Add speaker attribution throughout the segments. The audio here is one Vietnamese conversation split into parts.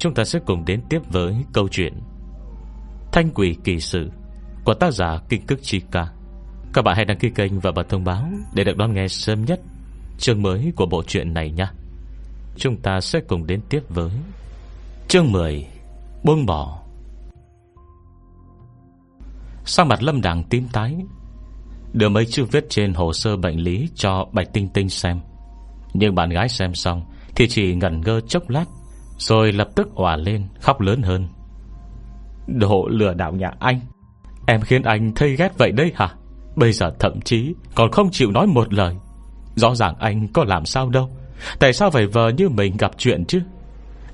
Speaker 1: Chúng ta sẽ cùng đến tiếp với câu chuyện Thanh quỷ kỳ sự Của tác giả Kinh Cức Chi Ca. Các bạn hãy đăng ký kênh và bật thông báo Để được đón nghe sớm nhất Chương mới của bộ truyện này nha. Chúng ta sẽ cùng đến tiếp với Chương 10 Buông bỏ. Sang mặt lâm đảng tím tái, Đưa mấy chữ viết trên hồ sơ bệnh lý Cho Bạch Tinh Tinh xem. Nhưng bạn gái xem xong Thì chỉ ngẩn ngơ chốc lát rồi lập tức òa lên, khóc lớn hơn. Đồ lừa đảo nhà anh. Em khiến anh thấy ghét vậy đấy hả? Bây giờ thậm chí còn không chịu nói một lời. Rõ ràng anh có làm sao đâu. Tại sao phải vờ như mình gặp chuyện chứ?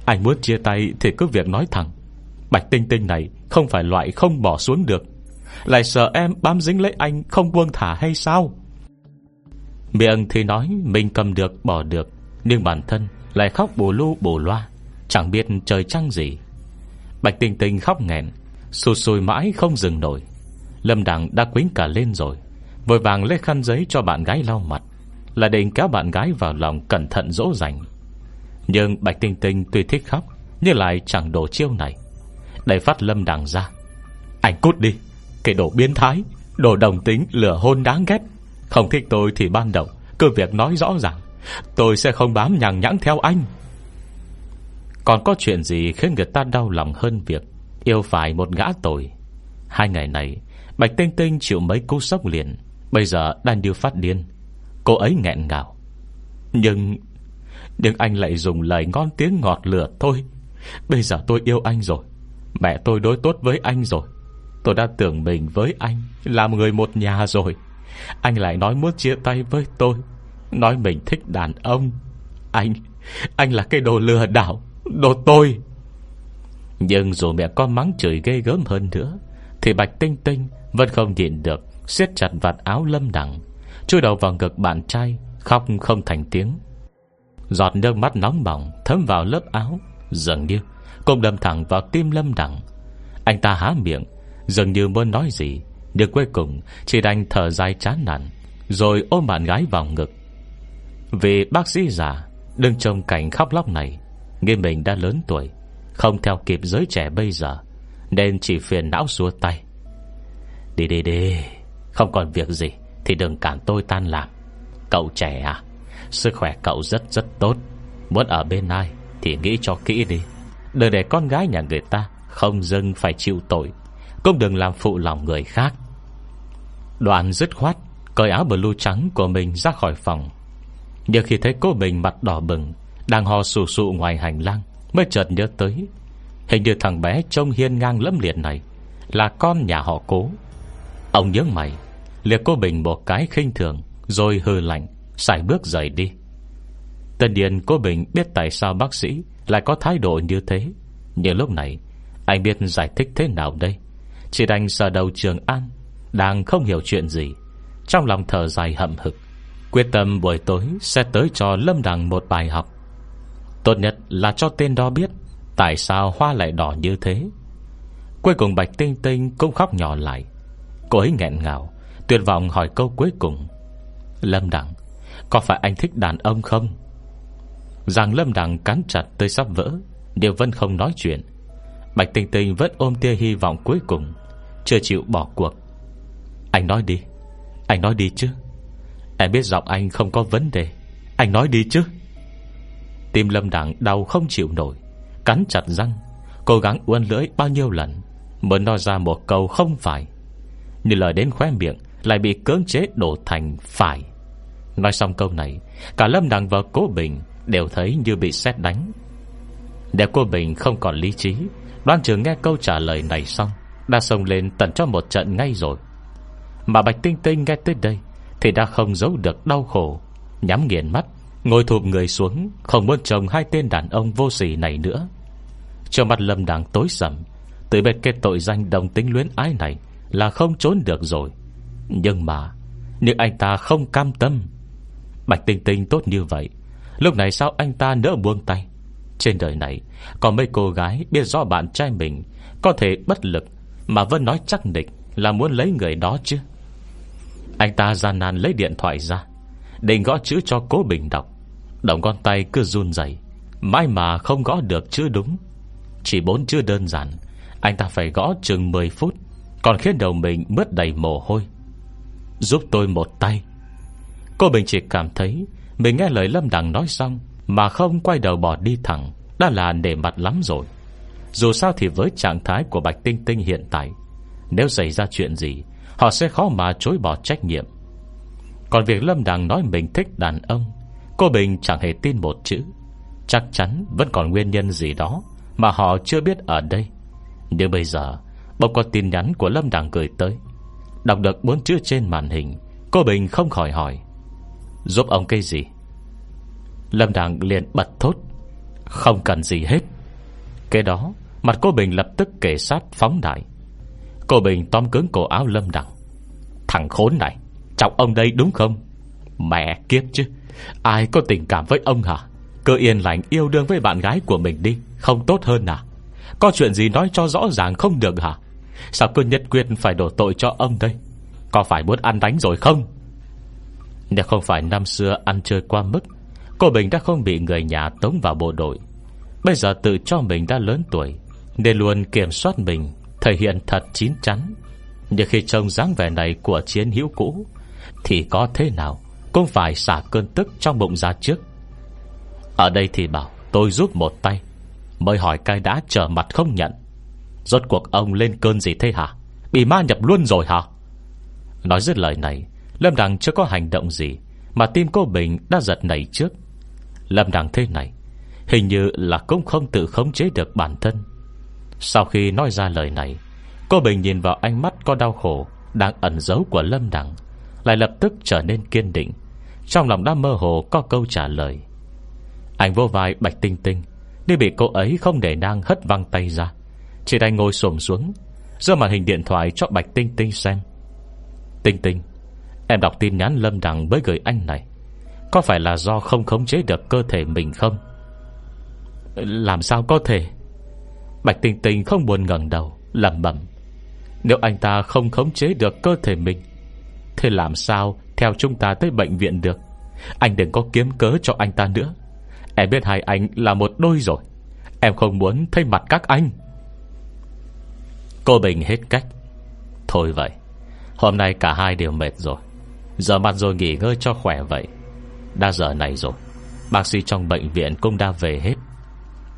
Speaker 1: Anh muốn chia tay Thì cứ việc nói thẳng. Bạch tinh tinh này không phải loại không bỏ xuống được. Lại sợ em bám dính lấy anh Không buông thả hay sao? Miệng thì nói Mình cầm được, bỏ được. Nhưng bản thân lại khóc bù lu bù loa. Chẳng biết trời trăng gì. Bạch tinh tinh khóc nghẹn, Sụt sùi mãi không dừng nổi. Lâm Đằng đã quính cả lên rồi, Vội vàng lấy khăn giấy cho bạn gái lau mặt, Là định kéo bạn gái vào lòng Cẩn thận dỗ dành. Nhưng Bạch Tinh Tinh tuy thích khóc, Nhưng lại chẳng đổ chiêu này. Đẩy phát Lâm Đằng ra. Anh cút đi, Cái đồ biến thái, Đồ đồng tính lửa hôn đáng ghét. Không thích tôi thì ban đầu, Cứ việc nói rõ ràng, Tôi sẽ không bám nhằng nhãng theo anh. Còn có chuyện gì khiến người ta đau lòng hơn việc Yêu phải một gã tội? Hai ngày này, Bạch Tinh Tinh chịu mấy cú sốc liền. Bây giờ đang điêu phát điên. Cô ấy nghẹn ngào. Nhưng Nhưng anh lại dùng lời ngon tiếng ngọt lửa thôi. Bây giờ tôi yêu anh rồi. Mẹ tôi đối tốt với anh rồi. Tôi đã tưởng mình với anh Làm người một nhà rồi. Anh lại nói muốn chia tay với tôi. Nói mình thích đàn ông. Anh Anh là cái đồ lừa đảo. Đồ tôi. Nhưng dù mẹ con mắng chửi ghê gớm hơn nữa, Thì Bạch Tinh Tinh Vẫn không nhịn được siết chặt vạt áo lâm đẳng Chui đầu vào ngực bạn trai, Khóc không thành tiếng. Giọt nước mắt nóng bỏng Thấm vào lớp áo, Dường như cũng đâm thẳng vào tim lâm đẳng Anh ta há miệng, Dường như muốn nói gì, Nhưng cuối cùng chỉ đành thở dài chán nản, Rồi ôm bạn gái vào ngực. Vì bác sĩ già Đừng trông cảnh khóc lóc này Nghĩ mình đã lớn tuổi, Không theo kịp giới trẻ bây giờ, Nên chỉ phiền não xua tay. Đi đi đi, Không còn việc gì Thì đừng cản tôi tan làm. Cậu trẻ à Sức khỏe cậu rất rất tốt. Muốn ở bên ai Thì nghĩ cho kỹ đi. Đừng để con gái nhà người ta Không dưng phải chịu tội, Cũng đừng làm phụ lòng người khác. Đoạn dứt khoát, Cởi áo blue trắng của mình ra khỏi phòng. Nhưng khi thấy cô mình mặt đỏ bừng đang ho sù sụ ngoài hành lang, Mới chợt nhớ tới. Hình như thằng bé trông hiên ngang lẫm liệt này Là con nhà họ cố. Ông nhớ mày, Liệt cô Bình một cái khinh thường, Rồi hư lạnh Xài bước rời đi. Tân điền cô Bình biết tại sao bác sĩ Lại có thái độ như thế. Nhưng lúc này, Anh biết giải thích thế nào đây? Chỉ đành sờ đầu trường An, Đang không hiểu chuyện gì. Trong lòng thở dài hậm hực, Quyết tâm buổi tối sẽ tới cho Lâm Đằng một bài học. Tốt nhất là cho tên đó biết Tại sao hoa lại đỏ như thế. Cuối cùng Bạch Tinh Tinh cũng khóc nhỏ lại. Cô ấy nghẹn ngào, Tuyệt vọng hỏi câu cuối cùng. Lâm Đặng Có phải anh thích đàn ông không? Rằng Lâm Đặng cắn chặt tới sắp vỡ Điều vân không nói chuyện. Bạch Tinh Tinh vẫn ôm tia hy vọng cuối cùng, Chưa chịu bỏ cuộc. Anh nói đi, Anh nói đi chứ. Em biết giọng anh không có vấn đề. Anh nói đi chứ. Tim Lâm Đằng đau không chịu nổi, Cắn chặt răng, Cố gắng uốn lưỡi bao nhiêu lần Mới nói ra một câu không phải. Nhưng lời đến khóe miệng Lại bị cưỡng chế đổ thành phải. Nói xong câu này, Cả Lâm Đằng và Cố Bình Đều thấy như bị xét đánh. Để cô Bình không còn lý trí, Đoan trường nghe câu trả lời này xong, Đã xông lên tận cho một trận ngay rồi. Mà Bạch Tinh Tinh nghe tới đây Thì đã không giấu được đau khổ, Nhắm nghiền mắt. Ngồi thụp người xuống, Không muốn chồng hai tên đàn ông vô sỉ này nữa. Cho mặt lâm đằng tối sầm, Từ bên cái tội danh đồng tính luyến ái này Là không trốn được rồi. Nhưng mà Nhưng anh ta không cam tâm. Bạch Tinh Tinh tốt như vậy, Lúc này sao anh ta nỡ buông tay? Trên đời này, có mấy cô gái biết rõ bạn trai mình, Có thể bất lực, Mà vẫn nói chắc định là muốn lấy người đó chứ. Anh ta gian nan lấy điện thoại ra, Định gõ chữ cho cố bình đọc. Động con tay cứ run rẩy, Mãi mà không gõ được chữ đúng. Chỉ bốn chữ đơn giản. Anh ta phải gõ chừng 10 phút Còn khiến đầu mình mất đầy mồ hôi. Giúp tôi một tay. Cô Bình chỉ cảm thấy Mình nghe lời Lâm Đằng nói xong Mà không quay đầu bỏ đi thẳng Đã là nể mặt lắm rồi. Dù sao thì với trạng thái của Bạch Tinh Tinh hiện tại Nếu xảy ra chuyện gì Họ sẽ khó mà chối bỏ trách nhiệm. Còn việc Lâm Đằng nói mình thích đàn ông Cô Bình chẳng hề tin một chữ. Chắc chắn vẫn còn nguyên nhân gì đó Mà họ chưa biết ở đây. Nhưng bây giờ, Bỗng có tin nhắn của Lâm Đằng gửi tới. Đọc được bốn chữ trên màn hình, Cô Bình không khỏi hỏi, Giúp ông cái gì? Lâm Đằng liền bật thốt, Không cần gì hết. Cái đó, Mặt cô Bình lập tức kể sát phóng đại. Cô Bình tóm cứng cổ áo Lâm Đằng, Thằng khốn này, Trọng ông đây đúng không? Mẹ kiếp chứ. Ai có tình cảm với ông hả? Cứ yên lành yêu đương với bạn gái của mình đi, Không tốt hơn à? Có chuyện gì nói cho rõ ràng không được hả? Sao cứ nhất quyết phải đổ tội cho ông đây? Có phải muốn ăn đánh rồi không? Nếu không phải năm xưa ăn chơi qua mức, Cô Bình đã không bị người nhà tống vào bộ đội. Bây giờ tự cho mình đã lớn tuổi, Nên luôn kiểm soát mình, Thể hiện thật chín chắn. Nhưng khi trông dáng vẻ này của chiến hữu cũ, Thì có thế nào? Cũng phải xả cơn tức trong bụng ra trước. Ở đây thì bảo, Tôi giúp một tay. Mới hỏi cai đã trở mặt không nhận. Rốt cuộc ông lên cơn gì thế hả? Bị ma nhập luôn rồi hả? Nói dứt lời này, Lâm Đằng chưa có hành động gì, Mà tim cô Bình đã giật nảy trước. Lâm Đằng thế này, Hình như là cũng không tự khống chế được bản thân. Sau khi nói ra lời này, Cô Bình nhìn vào ánh mắt có đau khổ Đang ẩn giấu của Lâm Đằng, Lại lập tức trở nên kiên định. Trong lòng đã mơ hồ có câu trả lời. Anh vô vai Bạch Tinh Tinh đi bị cô ấy không để nang hất văng tay ra. Chỉ đành ngồi xổm xuống, Giơ màn hình điện thoại cho Bạch Tinh Tinh xem. Tinh Tinh, Em đọc tin nhắn Lâm Đằng với gửi anh này. Có phải là do không khống chế được cơ thể mình không? Làm sao có thể? Bạch Tinh Tinh không buồn ngẩng đầu Lầm bẩm. Nếu anh ta không khống chế được cơ thể mình, thì làm sao theo chúng ta tới bệnh viện được. Anh đừng có kiếm cớ cho anh ta nữa. Em biết hai anh là một đôi rồi. Em không muốn thấy mặt các anh. Cô Bình hết cách. Thôi vậy, Hôm nay cả hai đều mệt rồi. Giờ mặt rồi nghỉ ngơi cho khỏe vậy. Đã giờ này rồi, Bác sĩ trong bệnh viện cũng đã về hết.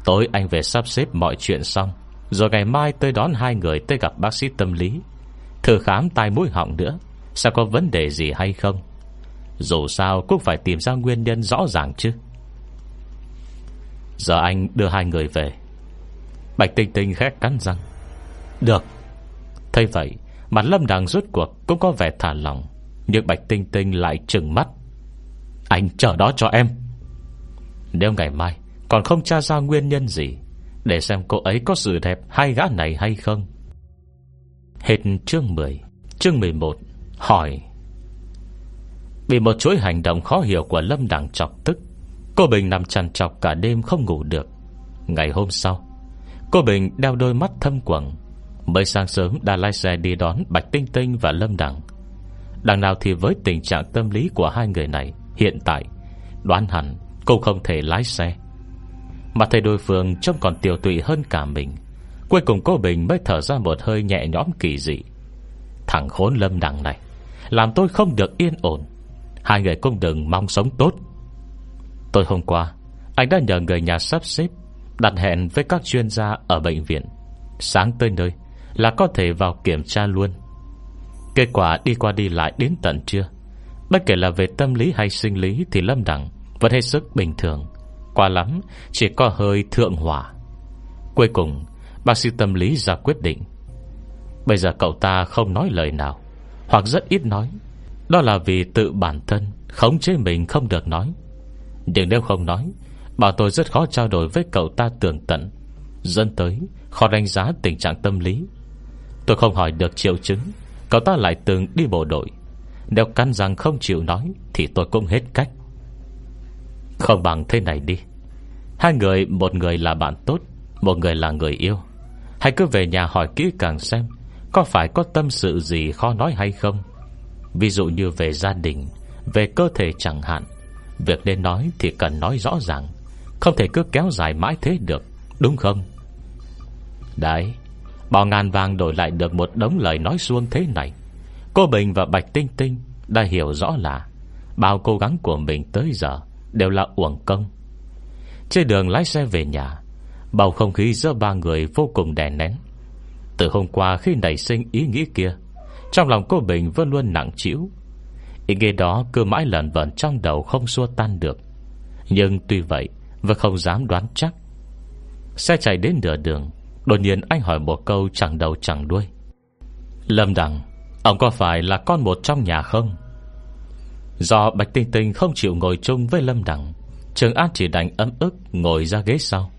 Speaker 1: Tối anh về sắp xếp mọi chuyện xong, Rồi ngày mai tôi đón hai người tới gặp bác sĩ tâm lý. Thử khám tai mũi họng nữa. Sao có vấn đề gì hay không? Dù sao cũng phải tìm ra nguyên nhân rõ ràng chứ. Giờ anh đưa hai người về. Bạch Tinh Tinh khét cắn răng. Được. Thấy vậy, Mặt Lâm Đằng rút cuộc cũng có vẻ thả lòng Nhưng Bạch Tinh Tinh lại trừng mắt. Anh chờ đó cho em. Nếu ngày mai Còn không tra ra nguyên nhân gì, Để xem cô ấy có sự đẹp hai gã này hay không. Hết chương 10 Chương 11 Hỏi. Bị một chuỗi hành động khó hiểu của Lâm Đằng chọc tức, Cô Bình nằm chằn chọc cả đêm không ngủ được. Ngày hôm sau, Cô Bình đeo đôi mắt thâm quầng, Mới sáng sớm đã lái xe đi đón Bạch Tinh Tinh và Lâm Đằng. Đằng nào thì với tình trạng tâm lý của hai người này, Hiện tại, Đoán hẳn cô không thể lái xe. Mà thầy đối phương trông còn tiểu tụy hơn cả mình, Cuối cùng cô Bình mới thở ra một hơi nhẹ nhõm kỳ dị. Thằng khốn Lâm Đằng này. Làm tôi không được yên ổn. Hai người cũng đừng mong sống tốt. Tôi hôm qua, Anh đã nhờ người nhà sắp xếp, Đặt hẹn với các chuyên gia ở bệnh viện. Sáng tới nơi Là có thể vào kiểm tra luôn. Kết quả đi qua đi lại đến tận trưa. Bất kể là về tâm lý hay sinh lý Thì Lâm đẳng vẫn hết sức bình thường. Qua lắm, Chỉ có hơi thượng hỏa. Cuối cùng, Bác sĩ tâm lý ra quyết định. Bây giờ cậu ta không nói lời nào. Hoặc rất ít nói. Đó là vì tự bản thân, Khống chế mình không được nói. Nhưng nếu không nói, Bảo tôi rất khó trao đổi với cậu ta tường tận, Dẫn tới Khó đánh giá tình trạng tâm lý. Tôi không hỏi được triệu chứng, Cậu ta lại từng đi bộ đội. Nếu căn rằng không chịu nói, Thì tôi cũng hết cách. Không bằng thế này đi. Hai người, Một người là bạn tốt, Một người là người yêu. Hãy cứ về nhà hỏi kỹ càng xem có phải có tâm sự gì khó nói hay không? Ví dụ như về gia đình, Về cơ thể chẳng hạn. Việc nên nói thì cần nói rõ ràng. Không thể cứ kéo dài mãi thế được, Đúng không? Đấy, Bao ngàn vàng đổi lại được một đống lời nói xuông thế này. Cô Bình và Bạch Tinh Tinh Đã hiểu rõ là Bao cố gắng của mình tới giờ Đều là uổng công. Trên đường lái xe về nhà, Bầu không khí giữa ba người vô cùng đè nén. Từ hôm qua khi nảy sinh ý nghĩ kia. Trong lòng cô Bình vẫn luôn nặng chịu Ý nghĩ đó cứ mãi lần vẩn trong đầu không xua tan được. Nhưng tuy vậy, Vẫn không dám đoán chắc. Xe chạy đến nửa đường, Đột nhiên anh hỏi một câu chẳng đầu chẳng đuôi. Lâm Đằng, Ông có phải là con một trong nhà không? Do Bạch Tinh Tinh không chịu ngồi chung với Lâm Đằng, Trường An chỉ đành ấm ức Ngồi ra ghế sau.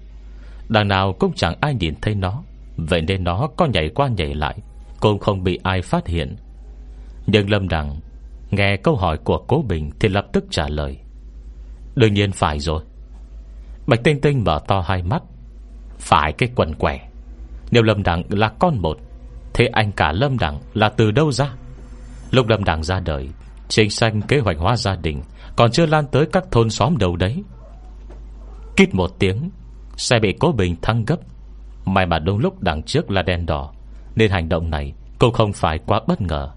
Speaker 1: Đằng nào cũng chẳng ai nhìn thấy nó. Vậy nên nó có nhảy qua nhảy lại, Cũng không bị ai phát hiện. Nhưng Lâm Đằng Nghe câu hỏi của Cố Bình Thì lập tức trả lời. Đương nhiên phải rồi. Bạch Tinh Tinh mở to hai mắt. Phải cái quần quẻ Nếu Lâm Đằng là con một Thế anh cả Lâm Đằng là từ đâu ra? Lúc Lâm Đằng ra đời, Chính sanh kế hoạch hóa gia đình, Còn chưa lan tới các thôn xóm đầu đấy. Kít một tiếng, Xe bị cố bình thăng gấp. May mà đúng lúc đằng trước là đèn đỏ, Nên hành động này cô không phải quá bất ngờ.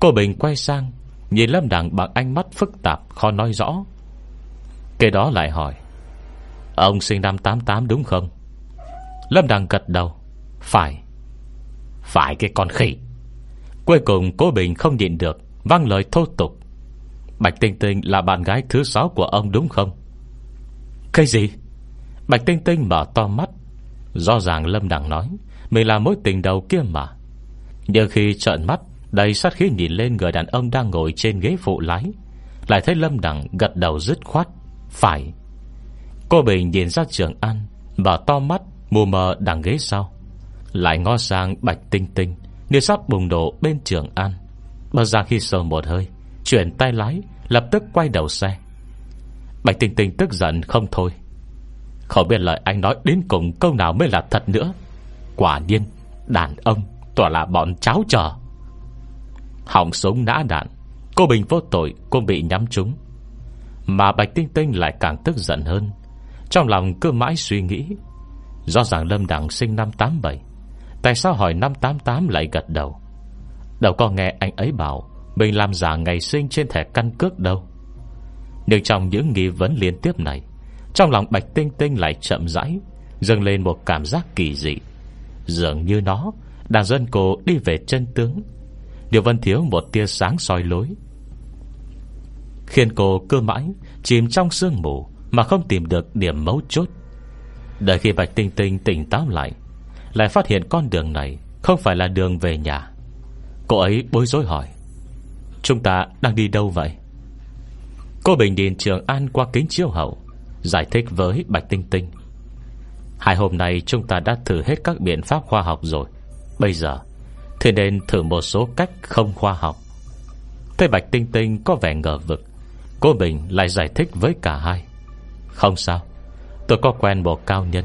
Speaker 1: Cô Bình quay sang, Nhìn Lâm Đằng bằng ánh mắt phức tạp, Khó nói rõ. Kế đó lại hỏi, Ông sinh năm 88 đúng không? Lâm Đằng gật đầu, Phải. Phải cái con khỉ. Cuối cùng cô Bình không nhịn được Văng lời thô tục. Bạch Tinh Tinh là bạn gái thứ sáu của ông đúng không? Cái gì? Bạch Tinh Tinh mở to mắt Rõ ràng Lâm Đằng nói, Mình là mối tình đầu kia mà. Nhưng khi trợn mắt, Đầy sát khí nhìn lên người đàn ông đang ngồi trên ghế phụ lái. Lại thấy Lâm Đằng gật đầu dứt khoát, Phải. Cô Bình nhìn ra trường An, Mở to mắt, mù mờ đằng ghế sau. Lại ngó sang Bạch Tinh Tinh, Như sắp bùng đổ bên trường An. Bờ ra khi sờ một hơi, Chuyển tay lái, Lập tức quay đầu xe. Bạch Tinh Tinh tức giận không thôi. Không biết lời anh nói đến cùng câu nào mới là thật nữa. Quả nhiên, Đàn ông tỏa là bọn cháu chờ Hỏng súng nã đạn, Cô Bình vô tội cô bị nhắm trúng. Mà Bạch Tinh Tinh lại càng tức giận hơn. Trong lòng cứ mãi suy nghĩ Do ràng Lâm Đằng sinh năm 87 Tại sao hỏi năm 88 lại gật đầu? Đâu có nghe anh ấy bảo Mình làm giả ngày sinh trên thẻ căn cước đâu. Nhưng trong những nghi vấn liên tiếp này trong lòng Bạch Tinh Tinh lại chậm rãi, Dâng lên một cảm giác kỳ dị. Dường như nó Đang dân cô đi về chân tướng. Điều vẫn thiếu một tia sáng soi lối. Khiến cô cơ mãi Chìm trong sương mù Mà không tìm được điểm mấu chốt. Đợi khi Bạch Tinh Tinh tỉnh táo lại Lại phát hiện con đường này Không phải là đường về nhà. Cô ấy bối rối hỏi, Chúng ta đang đi đâu vậy? Cô Bình Điền Trường An qua kính chiếu hậu Giải thích với Bạch Tinh Tinh. Hai hôm nay chúng ta đã thử hết các biện pháp khoa học rồi. Bây giờ, thì nên thử một số cách không khoa học. Thế Bạch Tinh Tinh có vẻ ngờ vực. Cô Bình lại giải thích với cả hai. Không sao, Tôi có quen một cao nhân.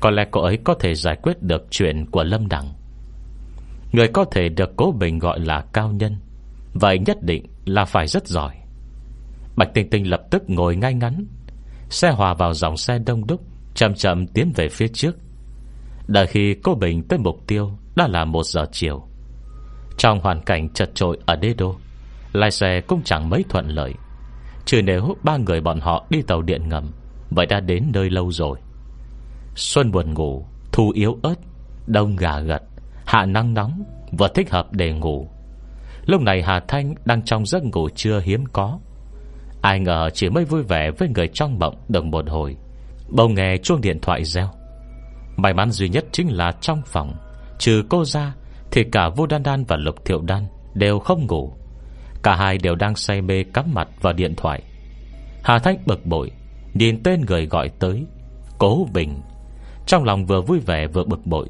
Speaker 1: Có lẽ cô ấy có thể giải quyết được chuyện của Lâm Đằng. Người có thể được cố bình gọi là cao nhân. Vậy nhất định là phải rất giỏi. Bạch Tinh Tinh lập tức ngồi ngay ngắn Xe hòa vào dòng xe đông đúc, Chậm chậm tiến về phía trước. Đợi khi cô Bình tới mục tiêu Đã là một giờ chiều. Trong hoàn cảnh chật trội ở đế đô, Lái xe cũng chẳng mấy thuận lợi. Trừ nếu ba người bọn họ đi tàu điện ngầm, Vậy đã đến nơi lâu rồi. Xuân buồn ngủ, Thu yếu ớt, Đông gà gật, Hạ nắng nóng, Vừa thích hợp để ngủ. Lúc này Hà Thanh đang trong giấc ngủ chưa hiếm có. Ai ngờ chỉ mới vui vẻ Với người trong mộng được một hồi. Bầu nghe chuông điện thoại reo. May mắn duy nhất chính là trong phòng. Trừ cô ra, Thì cả Vô Đan Đan và Lục Thiệu Đan Đều không ngủ. Cả hai đều đang say mê cắm mặt vào điện thoại. Hà Thanh bực bội, Nhìn tên người gọi tới, Cố Bình. Trong lòng vừa vui vẻ vừa bực bội.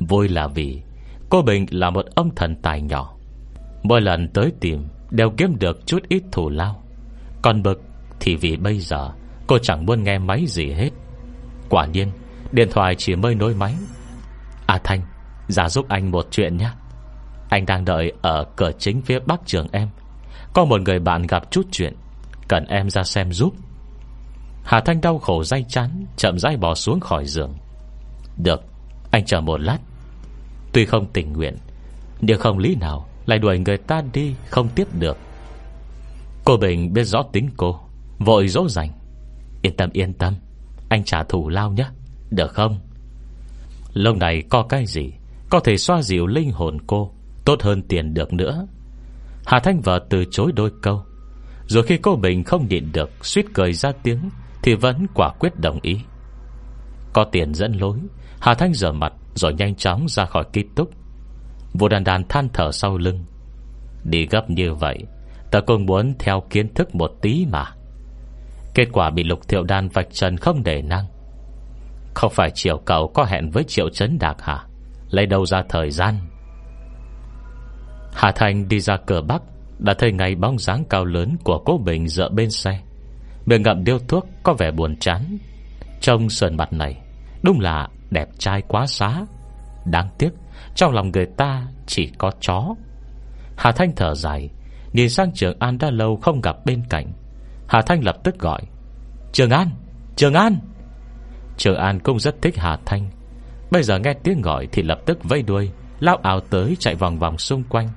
Speaker 1: Vui là vì Cô Bình là một ông thần tài nhỏ. Mỗi lần tới tìm Đều kiếm được chút ít thù lao. Còn bực, thì vì bây giờ, Cô chẳng muốn nghe máy gì hết. Quả nhiên, Điện thoại chỉ mới nối máy. À Thanh, Giả giúp anh một chuyện nhé. Anh đang đợi ở cửa chính phía bắc trường em. Có một người bạn gặp chút chuyện, Cần em ra xem giúp. Hà Thanh đau khổ day chán, Chậm rãi bỏ xuống khỏi giường. Được, Anh chờ một lát. Tuy không tình nguyện, Nhưng không lý nào Lại đuổi người ta đi không tiếp được. Cô Bình biết rõ tính cô, Vội dỗ dành. Yên tâm yên tâm, Anh trả thù lao nhé, Được không? Lâu này có cái gì, Có thể xoa dịu linh hồn cô, Tốt hơn tiền được nữa. Hà Thanh vợ từ chối đôi câu. Rồi khi cô Bình không nhịn được, suýt cười ra tiếng, Thì vẫn quả quyết đồng ý. Có tiền dẫn lối, Hà Thanh rửa mặt, Rồi nhanh chóng ra khỏi ký túc. Vô đàn đàn than thở sau lưng. Đi gấp như vậy Ta cũng muốn theo kiến thức một tí mà. Kết quả bị lục thiệu đan vạch trần không để năng. Không phải triệu cầu có hẹn với triệu chấn đạc hả? Lấy đâu ra thời gian? Hà Thành đi ra cửa bắc, Đã thấy ngay bóng dáng cao lớn Của cô Bình dựa bên xe. Miệng ngậm điêu thuốc, có vẻ buồn chán. Trông sườn mặt này, Đúng là đẹp trai quá xá. Đáng tiếc, Trong lòng người ta chỉ có chó. Hà Thanh thở dài Nhìn sang Trường An đã lâu không gặp bên cạnh. Hà Thanh lập tức gọi, Trường An Trường An. Trường An cũng rất thích Hà Thanh. Bây giờ nghe tiếng gọi thì lập tức vây đuôi, Lao ảo tới chạy vòng vòng xung quanh.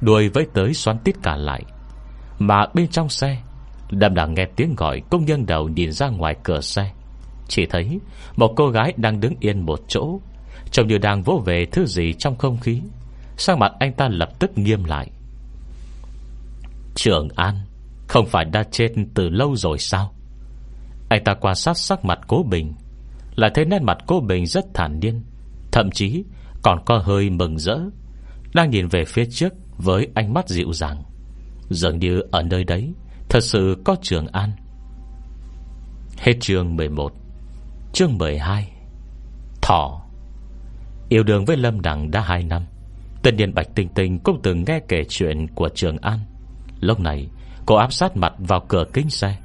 Speaker 1: Đuôi vẫy tới xoắn tít cả lại. Mà bên trong xe Đâm đằng nghe tiếng gọi, Cũng nhân đầu nhìn ra ngoài cửa xe. Chỉ thấy một cô gái đang đứng yên một chỗ, Trông như đang vỗ về thứ gì trong không khí. Sang mặt anh ta lập tức nghiêm lại. Trường An, Không phải đã chết từ lâu rồi sao? Anh ta quan sát sắc mặt cố Bình Là thấy nét mặt cố Bình rất thản nhiên, Thậm chí còn có hơi mừng rỡ. Đang nhìn về phía trước Với ánh mắt dịu dàng, Dường như ở nơi đấy Thật sự có Trường An. Hết chương 11 Chương 12 Thỏ. Yêu đương với Lâm Đằng đã 2 năm, Tân nhiên Bạch Tinh Tinh cũng từng nghe kể chuyện của Trường An. Lúc này, cô áp sát mặt vào cửa kính xe.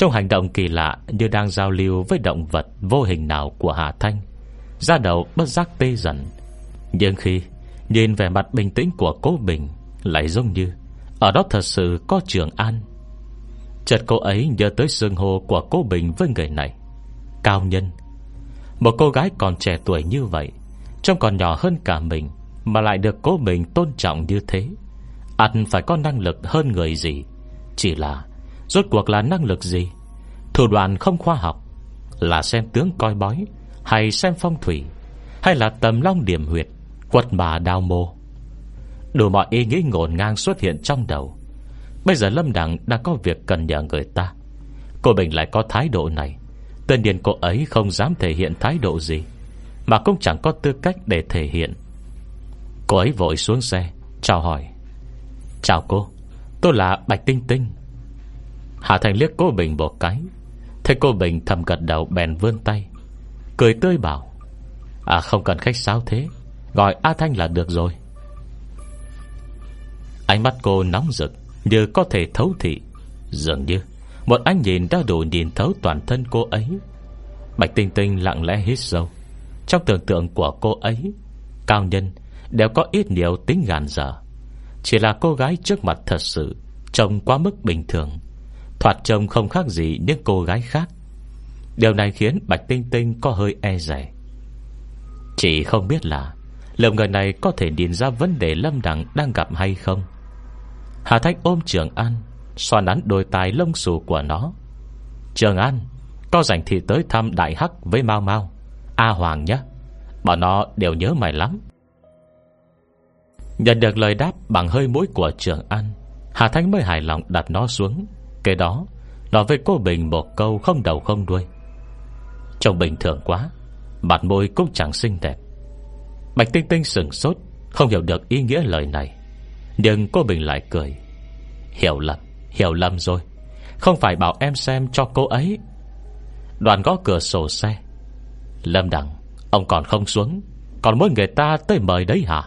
Speaker 1: Trong hành động kỳ lạ Như đang giao lưu với động vật Vô hình nào của Hà Thanh Ra đầu bất giác tê dần. Nhưng khi nhìn vẻ mặt bình tĩnh Của cô Bình Lại giống như Ở đó thật sự có Trường An. Chợt cô ấy nhớ tới xương hồ Của cô Bình với người này, Cao nhân. Một cô gái còn trẻ tuổi như vậy, Trông còn nhỏ hơn cả mình, Mà lại được cô Bình tôn trọng như thế ắt phải có năng lực hơn người gì. Chỉ là, Rốt cuộc là năng lực gì? Thủ đoạn không khoa học, Là xem tướng coi bói, Hay xem phong thủy, Hay là tầm long điểm huyệt, Quật bà đào mô Đủ mọi ý nghĩ ngổn ngang xuất hiện trong đầu. Bây giờ Lâm Đằng đã có việc cần nhờ người ta. Cô Bình lại có thái độ này. Tên nhiên cô ấy không dám thể hiện thái độ gì, Mà cũng chẳng có tư cách để thể hiện. Cô ấy vội xuống xe, Chào hỏi. Chào cô, Tôi là Bạch Tinh Tinh. Hạ Thành liếc cô Bình một cái, Thấy cô Bình thầm gật đầu bèn vươn tay, Cười tươi bảo À không cần khách sáo thế, Gọi A Thanh là được rồi. Ánh mắt cô nóng rực Như có thể thấu thị, Dường như Một ánh nhìn đã đủ nhìn thấu toàn thân cô ấy. Bạch Tinh Tinh lặng lẽ hít sâu, Trong tưởng tượng của cô ấy, Cao nhân đều có ít nhiều tính gàn dở chỉ là cô gái trước mặt thật sự, Trông quá mức bình thường. Thoạt trông không khác gì những cô gái khác. Điều này khiến Bạch Tinh Tinh có hơi e rẻ Chỉ không biết là Liệu người này có thể điền ra vấn đề Lâm Đằng đang gặp hay không. Hà thách ôm Trường An, Xoa nắn đôi tai lông xù của nó. Trường An, Có rảnh thì tới thăm Đại Hắc với Mau Mau. A Hoàng nhé, Bọn nó đều nhớ mày lắm. Nhận được lời đáp bằng hơi mũi của Trường An Hà Thanh mới hài lòng đặt nó xuống. Kế đó Nói với cô Bình một câu không đầu không đuôi. Trông bình thường quá Mặt môi cũng chẳng xinh đẹp. Bạch Tinh Tinh sừng sốt Không hiểu được ý nghĩa lời này. Nhưng cô Bình lại cười. Hiểu lầm, hiểu lầm rồi. Không phải bảo em xem cho cô ấy. Đoàn gõ cửa sổ xe. Lâm Đằng Ông còn không xuống. Còn muốn người ta tới mời đấy hả?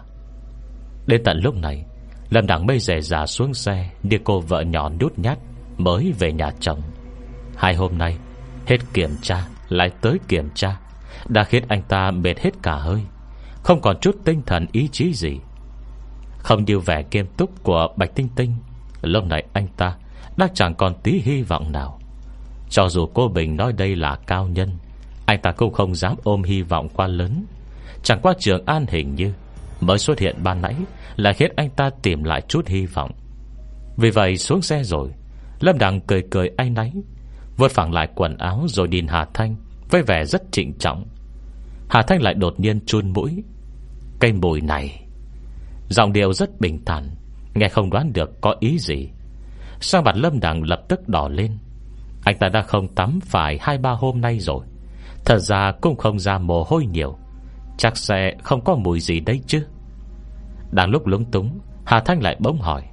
Speaker 1: Đến tận lúc này, Lâm Đằng mây rẻ giả xuống xe Đi cô vợ nhỏ nhút nhát Mới về nhà chồng. Hai hôm nay, Hết kiểm tra, Lại tới kiểm tra, Đã khiến anh ta mệt hết cả hơi, Không còn chút tinh thần ý chí gì. Không như vẻ kiêm túc của Bạch Tinh Tinh, Lúc này anh ta Đã chẳng còn tí hy vọng nào. Cho dù cô Bình nói đây là cao nhân, Anh ta cũng không dám ôm hy vọng quá lớn. Chẳng qua Trường An hình như Mới xuất hiện ban nãy Là khiến anh ta tìm lại chút hy vọng. Vì vậy xuống xe rồi, Lâm Đằng cười cười anh náy Vượt phẳng lại quần áo rồi nhìn Hà Thanh Với vẻ rất trịnh trọng. Hà Thanh lại đột nhiên chun mũi. Cây mùi này. Giọng điệu rất bình thản, Nghe không đoán được có ý gì. Sao mặt Lâm Đằng lập tức đỏ lên. Anh ta đã không tắm phải hai ba hôm nay rồi. Thật ra cũng không ra mồ hôi nhiều. Chắc sẽ không có mùi gì đấy chứ. Đang lúc lúng túng, Hà Thanh lại bỗng hỏi,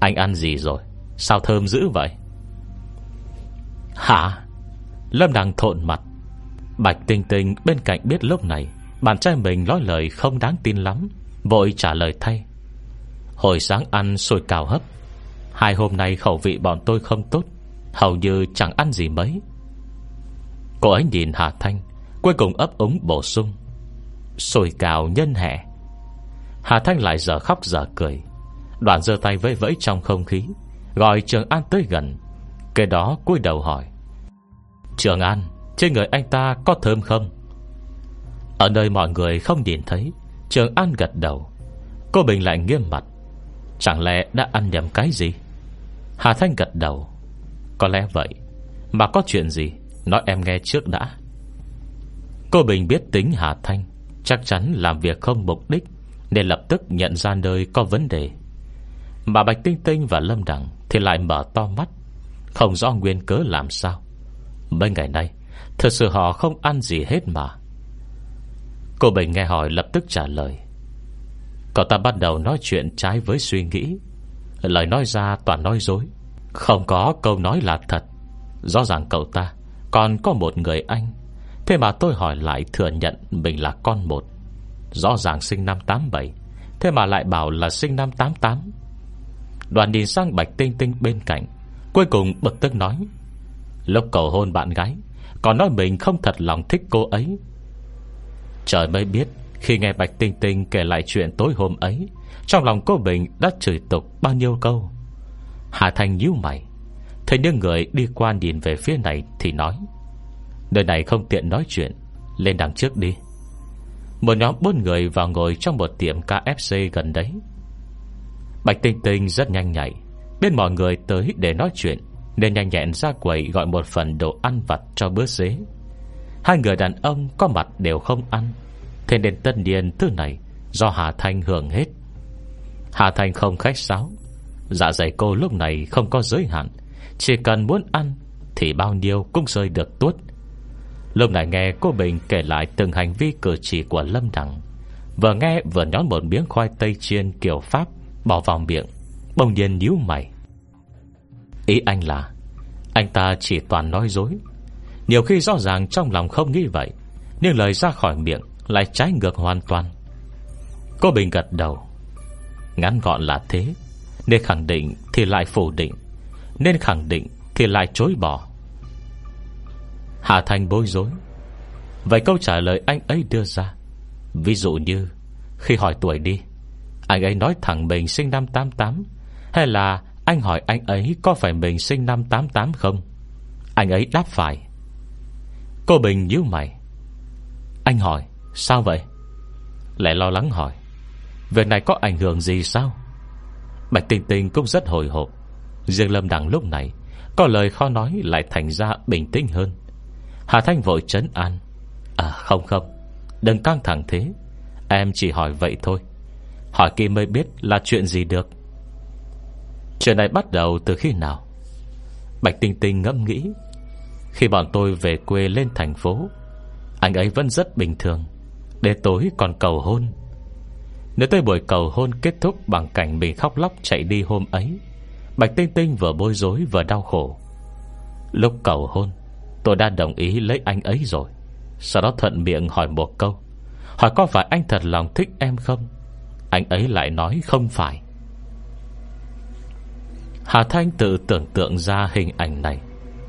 Speaker 1: Anh ăn gì rồi? Sao thơm dữ vậy? Hả? Lâm đang thộn mặt. Bạch Tinh Tinh bên cạnh biết lúc này, Bạn trai mình nói lời không đáng tin lắm, Vội trả lời thay. Hồi sáng ăn sôi cào hấp, Hai hôm nay khẩu vị bọn tôi không tốt, Hầu như chẳng ăn gì mấy. Cô ấy nhìn Hà Thanh, Cuối cùng ấp úng bổ sung, Sôi cào nhân hẹ. Hà Thanh lại giờ khóc giờ cười. Đoàn giơ tay vẫy vẫy trong không khí, Gọi Trường An tới gần. Kế đó cúi đầu hỏi, Trường An, Trên người anh ta có thơm không? Ở nơi mọi người không nhìn thấy, Trường An gật đầu. Cô Bình lại nghiêm mặt, Chẳng lẽ đã ăn nhầm cái gì? Hà Thanh gật đầu, Có lẽ vậy, Mà có chuyện gì? Nói em nghe trước đã. Cô Bình biết tính Hà Thanh, Chắc chắn làm việc không mục đích. Nên lập tức nhận ra nơi có vấn đề. Mà Bạch Tinh Tinh và Lâm Đằng Thì lại mở to mắt, Không rõ nguyên cớ làm sao. Mấy ngày nay, Thật sự họ không ăn gì hết mà. Cô Bình nghe hỏi lập tức trả lời. Cậu ta bắt đầu nói chuyện trái với suy nghĩ. Lời nói ra toàn nói dối. Không có câu nói là thật. Rõ ràng cậu ta Còn có một người anh. Thế mà tôi hỏi lại thừa nhận Mình là con một. Rõ ràng sinh năm 87 Thế mà lại bảo là sinh năm 88 Đoàn nhìn sang Bạch Tinh Tinh bên cạnh, Cuối cùng bực tức nói, Lúc cầu hôn bạn gái, Còn nói mình không thật lòng thích cô ấy. Trời mới biết, Khi nghe Bạch Tinh Tinh kể lại chuyện tối hôm ấy, Trong lòng cô Bình đã chửi tục bao nhiêu câu. Hà Thành nhíu mày, Thấy những người đi qua nhìn về phía này Thì nói, Nơi này không tiện nói chuyện, Lên đằng trước đi. Một nhóm bốn người vào ngồi trong một tiệm KFC gần đấy. Bạch Tinh Tinh rất nhanh nhạy, Biết mọi người tới để nói chuyện, Nên nhanh nhẹn ra quầy gọi một phần đồ ăn vặt cho bữa xế. Hai người đàn ông có mặt đều không ăn, Thế nên tân niên thứ này Do Hà Thanh hưởng hết. Hà Thanh không khách sáo. Dạ dày cô lúc này không có giới hạn, Chỉ cần muốn ăn Thì bao nhiêu cũng rơi được tuốt. Lúc này nghe cô Bình kể lại Từng hành vi cử chỉ của Lâm Đằng Vừa nghe vừa nhón một miếng khoai tây chiên kiểu Pháp, Bỏ vào miệng, Bỗng nhiên nhíu mày. Ý anh là, Anh ta chỉ toàn nói dối. Nhiều khi rõ ràng trong lòng không nghĩ vậy, Nhưng lời ra khỏi miệng Lại trái ngược hoàn toàn. Cô Bình gật đầu. Ngắn gọn là thế, Nên khẳng định thì lại phủ định, Nên khẳng định thì lại chối bỏ. Hà Thành bối rối. Vậy câu trả lời anh ấy đưa ra, Ví dụ như, Khi hỏi tuổi đi, Anh ấy nói thẳng mình sinh năm 88 Hay là anh hỏi anh ấy Có phải mình sinh năm 88 không? Anh ấy đáp phải. Cô Bình nhíu mày. Anh hỏi, sao vậy? Lại lo lắng hỏi, Việc này có ảnh hưởng gì sao? Bạch Tinh Tinh cũng rất hồi hộp. Riêng Lâm Đằng lúc này, Có lời khó nói lại thành ra bình tĩnh hơn. Hà Thanh vội trấn an. À không không. Đừng căng thẳng thế. Em chỉ hỏi vậy thôi. Hỏi kia mới biết là chuyện gì được. Chuyện này bắt đầu từ khi nào? Bạch Tinh Tinh ngẫm nghĩ. Khi bọn tôi về quê lên thành phố, Anh ấy vẫn rất bình thường. Để tối còn cầu hôn. Nếu tới buổi cầu hôn kết thúc Bằng cảnh mình khóc lóc chạy đi hôm ấy, Bạch Tinh Tinh vừa bối rối vừa đau khổ. Lúc cầu hôn Tôi đã đồng ý lấy anh ấy rồi. Sau đó thuận miệng hỏi một câu. Hỏi có phải anh thật lòng thích em không? Anh ấy lại nói không phải. Hà Thanh tự tưởng tượng ra hình ảnh này.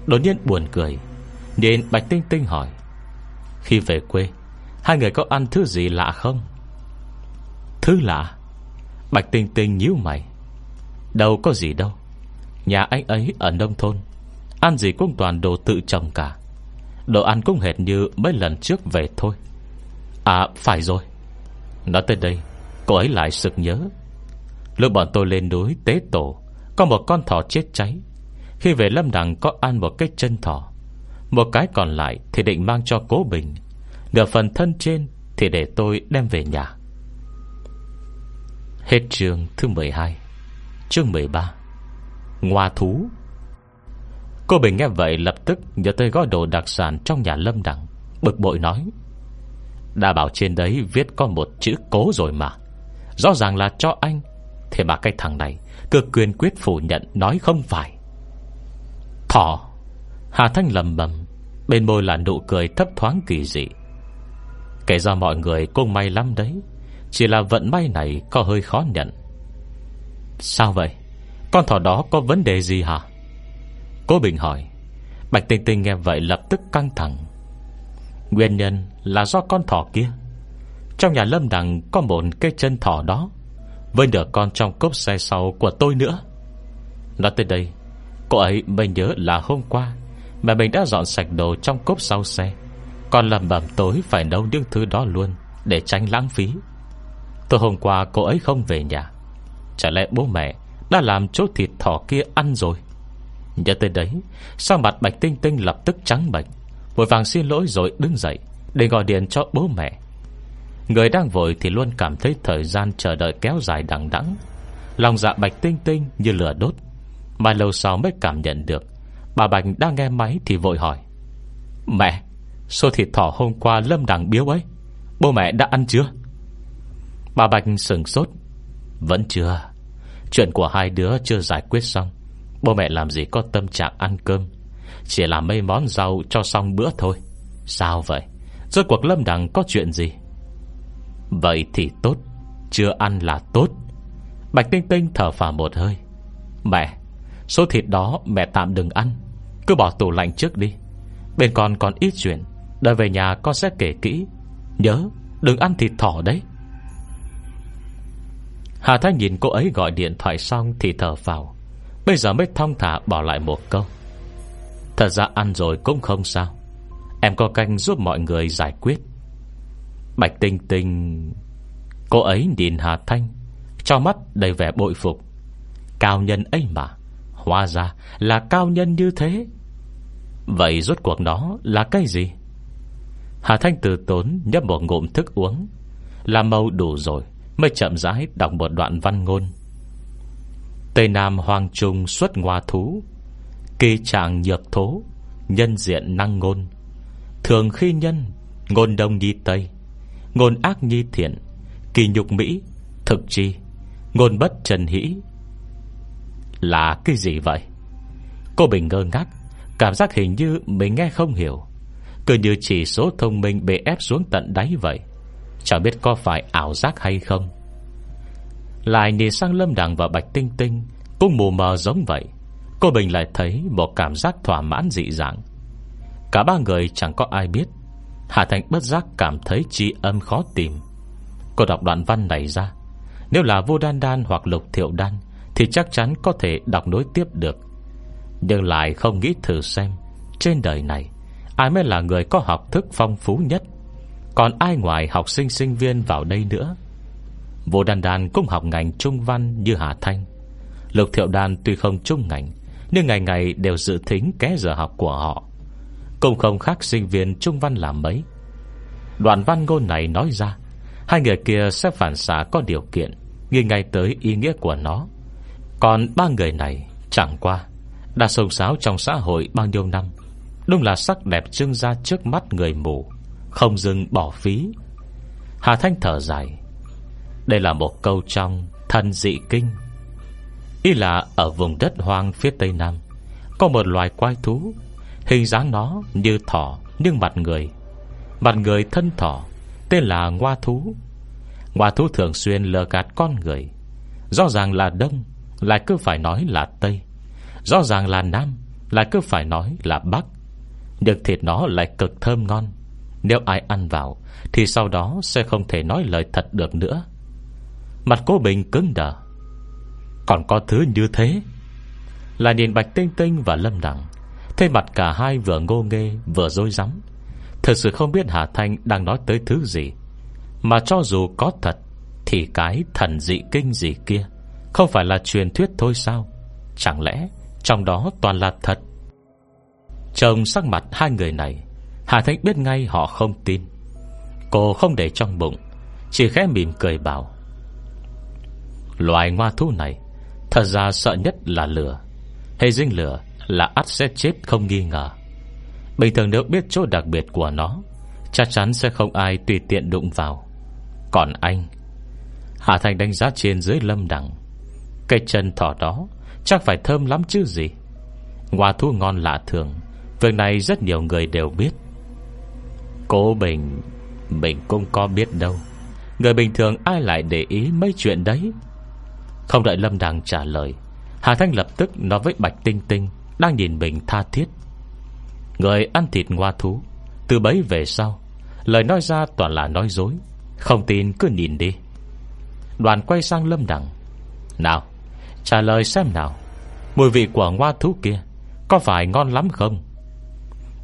Speaker 1: Đột nhiên buồn cười. Nhìn Bạch Tinh Tinh hỏi. Khi về quê, Hai người có ăn thứ gì lạ không? Thứ lạ? Bạch Tinh Tinh nhíu mày. Đâu có gì đâu. Nhà anh ấy ở nông thôn. Ăn gì cũng toàn đồ tự trồng cả. Đồ ăn cũng hệt như mấy lần trước về thôi. À phải rồi. Nói tới đây, Cô ấy lại sực nhớ. Lúc bọn tôi lên núi tế tổ, Có một con thỏ chết cháy. Khi về Lâm Đằng có ăn một cái chân thỏ. Một cái còn lại Thì định mang cho cố bình. Nửa phần thân trên Thì để tôi đem về nhà. Hết chương thứ 12 Chương 13 Ngoa thú. Cô Bình nghe vậy lập tức nhớ tới gói đồ đặc sản trong nhà Lâm Đằng, Bực bội nói, Đã bảo trên đấy viết có một chữ cố rồi mà. Rõ ràng là cho anh. Thế mà cái thằng này cực quyền quyết phủ nhận nói không phải. Thỏ, Hà Thanh lầm bầm, Bên môi là nụ cười thấp thoáng kỳ dị. Kể ra mọi người cũng may lắm đấy, Chỉ là vận may này có hơi khó nhận. Sao vậy? Con thỏ đó có vấn đề gì hả? Cố Bình hỏi. Bạch Tinh Tinh nghe vậy lập tức căng thẳng. Nguyên nhân là do con thỏ kia. Trong nhà lâm đằng Có một cây chân thỏ đó, Với nửa con trong cốp xe sau của tôi nữa. Nói tới đây, Cô ấy mới nhớ là hôm qua Mà mình đã dọn sạch đồ trong cốp sau xe, Còn làm bẩm tối phải nấu những thứ đó luôn Để tránh lãng phí. Tôi hôm qua cô ấy không về nhà. Chả lẽ bố mẹ Đã làm chỗ thịt thỏ kia ăn rồi? Nhớ tới đấy Sao mặt Bạch Tinh Tinh lập tức trắng bệch, Vội vàng xin lỗi rồi đứng dậy Để gọi điện cho bố mẹ. Người đang vội thì luôn cảm thấy Thời gian chờ đợi kéo dài đằng đẵng. Lòng dạ Bạch Tinh Tinh như lửa đốt Mà lâu sau mới cảm nhận được Bà Bạch đang nghe máy thì vội hỏi Mẹ Số thịt thỏ hôm qua lâm đằng biếu ấy Bố mẹ đã ăn chưa? Bà Bạch sừng sốt Vẫn chưa. Chuyện của hai đứa chưa giải quyết xong. Bố mẹ làm gì có tâm trạng ăn cơm? Chỉ là mấy món rau cho xong bữa thôi. Sao vậy? Rốt cuộc lâm đằng có chuyện gì? Vậy thì tốt. Chưa ăn là tốt. Bạch Tinh Tinh thở phào một hơi. Mẹ, Số thịt đó mẹ tạm đừng ăn. Cứ bỏ tủ lạnh trước đi. Bên con còn ít chuyện. Đợi về nhà con sẽ kể kỹ. Nhớ, đừng ăn thịt thỏ đấy. Hà Thái nhìn cô ấy gọi điện thoại xong Thì thở phào. Bây giờ mới thong thả bỏ lại một câu. Thật ra ăn rồi cũng không sao. Em có canh giúp mọi người giải quyết. Bạch Tinh Tinh, Cô ấy nhìn Hà Thanh cho mắt đầy vẻ bội phục. Cao nhân ấy mà, Hóa ra là cao nhân như thế. Vậy rốt cuộc đó là cái gì? Hà Thanh từ tốn Nhấp một ngụm thức uống Làm màu đủ rồi, Mới chậm rãi đọc một đoạn văn ngôn. Tây Nam Hoàng Trung xuất ngoa thú, Kỳ trạng nhược thố, Nhân diện năng ngôn. Thường khi nhân, Ngôn đông nhi Tây, Ngôn ác nhi thiện, Kỳ nhục Mỹ, Thực chi, Ngôn bất trần hỷ. Là cái gì vậy? Cô Bình ngơ ngác, Cảm giác hình như mình nghe không hiểu. Cứ như chỉ số thông minh bị ép xuống tận đáy vậy. Chẳng biết có phải ảo giác hay không lại nhìn sang Lâm Đằng và Bạch Tinh Tinh, Cũng mù mờ giống vậy. Cô Bình lại thấy một cảm giác thỏa mãn dị dạng. Cả ba người chẳng có ai biết. Hà Thành bất giác cảm thấy chi âm khó tìm. Cô đọc đoạn văn này ra. Nếu là vô đan đan hoặc lục thiệu đan, Thì chắc chắn có thể đọc nối tiếp được. Nhưng lại không nghĩ thử xem, Trên đời này, Ai mới là người có học thức phong phú nhất? Còn ai ngoài học sinh sinh viên vào đây nữa? Vô đan đan cũng học ngành trung văn như Hà Thanh. Lục thiệu đan tuy không trung ngành, Nhưng ngày ngày đều dự thính ké giờ học của họ. Cũng không khác sinh viên trung văn làm mấy. Đoạn văn ngôn này nói ra, Hai người kia sẽ phản xạ có điều kiện Ghi ngay tới ý nghĩa của nó. Còn ba người này, Chẳng qua, Đã sông sáo trong xã hội bao nhiêu năm, Đúng là sắc đẹp trưng ra trước mắt người mù, Không dừng bỏ phí. Hà Thanh thở dài đây là một câu trong Thần dị kinh. Ý là ở vùng đất hoang phía tây nam, Có một loài quái thú, Hình dáng nó như thỏ Nhưng mặt người. Mặt người thân thỏ, Tên là ngoa thú. Ngoa thú thường xuyên lừa gạt con người. Rõ ràng là đông, Lại cứ phải nói là tây. Rõ ràng là nam, Lại cứ phải nói là bắc. Được thịt nó lại cực thơm ngon. Nếu ai ăn vào, Thì sau đó sẽ không thể nói lời thật được nữa. Mặt cô Bình cứng đờ. Còn có thứ như thế? Là nhìn Bạch Tinh Tinh và Lâm Đằng. Thế mặt cả hai vừa ngô nghê, Vừa dối rắm. Thật sự không biết Hà Thanh đang nói tới thứ gì. Mà cho dù có thật, Thì cái thần dị kinh gì kia, Không phải là truyền thuyết thôi sao? Chẳng lẽ trong đó toàn là thật? Trông sắc mặt hai người này, Hà Thanh biết ngay họ không tin. Cô không để trong bụng, Chỉ khẽ mỉm cười bảo Loài ngoa thú này, Thật ra sợ nhất là lửa. Hay dinh lửa là ắt sẽ chết không nghi ngờ. Bình thường nếu biết chỗ đặc biệt của nó, Chắc chắn sẽ không ai tùy tiện đụng vào. Còn anh Hạ Thành đánh giá trên dưới lâm đẳng. Cây chân thỏ đó Chắc phải thơm lắm chứ gì? Hoa thu ngon lạ thường, Việc này rất nhiều người đều biết. Cố Bình Mình cũng có biết đâu. Người bình thường ai lại để ý mấy chuyện đấy? Không đợi Lâm Đằng trả lời, Hà Thanh lập tức nói với Bạch Tinh Tinh Đang nhìn mình tha thiết. Người ăn thịt ngoa thú, Từ bấy về sau, Lời nói ra toàn là nói dối, Không tin cứ nhìn đi. Đoàn quay sang Lâm Đằng Nào, Trả lời xem nào, Mùi vị của ngoa thú kia Có phải ngon lắm không?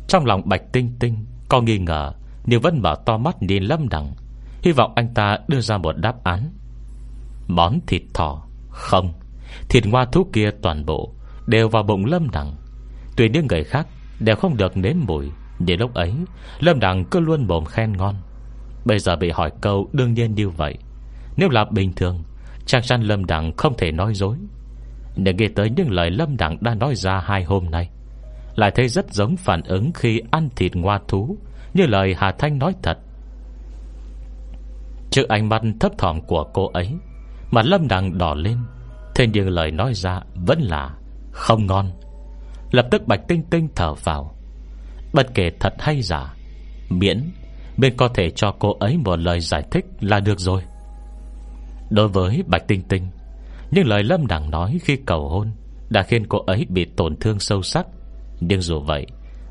Speaker 1: Trong lòng Bạch Tinh Tinh Có nghi ngờ, Nhưng vẫn mở to mắt nhìn Lâm Đằng Hy vọng anh ta đưa ra một đáp án. Món thịt thỏ. Không, Thịt hoa thú kia toàn bộ Đều vào bụng Lâm Đằng. Tuy những người khác đều không được nếm mùi, Nhưng lúc ấy, Lâm Đằng cứ luôn bồm khen ngon. Bây giờ bị hỏi câu đương nhiên như vậy. Nếu là bình thường, Chắc chắn Lâm Đằng không thể nói dối. Để nghe tới những lời Lâm Đằng đã nói ra hai hôm nay, Lại thấy rất giống phản ứng khi ăn thịt ngoa thú Như lời Hà Thanh nói thật. Trước ánh mắt thấp thỏm của cô ấy mà Lâm Đằng đỏ lên. Thế nhưng lời nói ra vẫn là Không ngon. Lập tức Bạch Tinh Tinh thở vào. Bất kể thật hay giả, Miễn Bên có thể cho cô ấy một lời giải thích là được rồi. Đối với Bạch Tinh Tinh, Những lời Lâm Đằng nói khi cầu hôn Đã khiến cô ấy bị tổn thương sâu sắc. Nhưng dù vậy,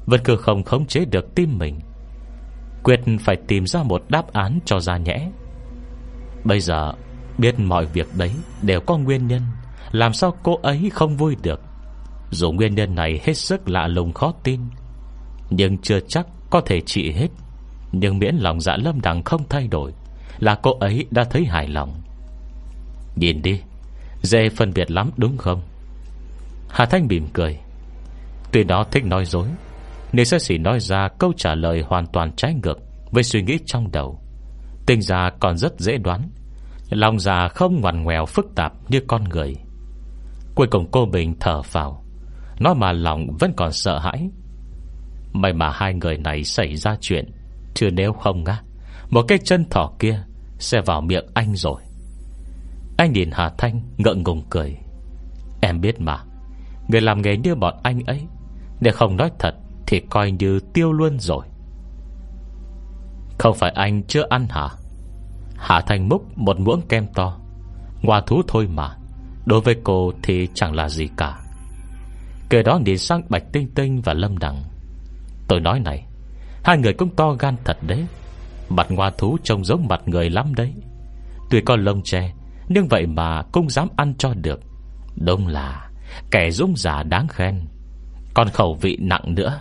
Speaker 1: Vẫn cứ không khống chế được tim mình. Quyết phải tìm ra một đáp án cho ra nhẽ. Bây giờ Biết mọi việc đấy Đều có nguyên nhân, Làm sao cô ấy không vui được? Dù nguyên nhân này hết sức lạ lùng khó tin, Nhưng chưa chắc Có thể trị hết. Nhưng miễn lòng dạ lâm đằng không thay đổi Là cô ấy đã thấy hài lòng. Nhìn đi, Dễ phân biệt lắm đúng không? Hà Thanh mỉm cười. Tuy nó thích nói dối, Nên sẽ chỉ nói ra câu trả lời hoàn toàn trái ngược Với suy nghĩ trong đầu. Tình già còn rất dễ đoán. Lòng già không ngoằn ngoèo phức tạp như con người. Cuối cùng cô Bình thở vào Nó mà lòng vẫn còn sợ hãi. May mà hai người này xảy ra chuyện, Chứ nếu không á, Một cái chân thỏ kia Sẽ vào miệng anh rồi. Anh nhìn Hà Thanh ngượng ngùng cười. Em biết mà, Người làm nghề như bọn anh ấy, Nếu không nói thật Thì coi như tiêu luôn rồi. Không phải anh chưa ăn hả? Hạ Thanh múc một muỗng kem to. Ngoà thú thôi mà, Đối với cô thì chẳng là gì cả. Kể đó nhìn sang Bạch Tinh Tinh và Lâm Đằng. Tôi nói này, Hai người cũng to gan thật đấy. Mặt ngoa thú trông giống mặt người lắm đấy. Tuy có lông tre Nhưng vậy mà cũng dám ăn cho được. Đông là, Kẻ dũng giả đáng khen. Còn khẩu vị nặng nữa.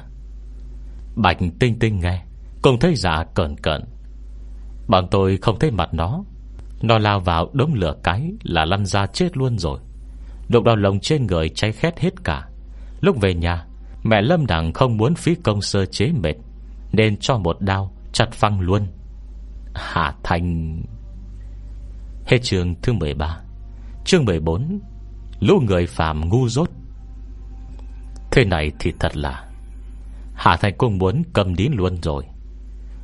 Speaker 1: Bạch tinh tinh nghe Cùng thấy dạ giả cẩn cẩn Bọn tôi không thấy mặt nó. Nó lao vào đống lửa cái Là lăn ra chết luôn rồi. Đục đau lồng trên người cháy khét hết cả. Lúc về nhà, Mẹ Lâm Đằng không muốn phí công sơ chế mệt, Nên cho một đao Chặt phăng luôn. Hà thành. Hết chương thứ 13 Chương 14 Lũ người phàm ngu dốt. Thế này thì thật là Hà Thành cũng muốn cầm nín luôn rồi.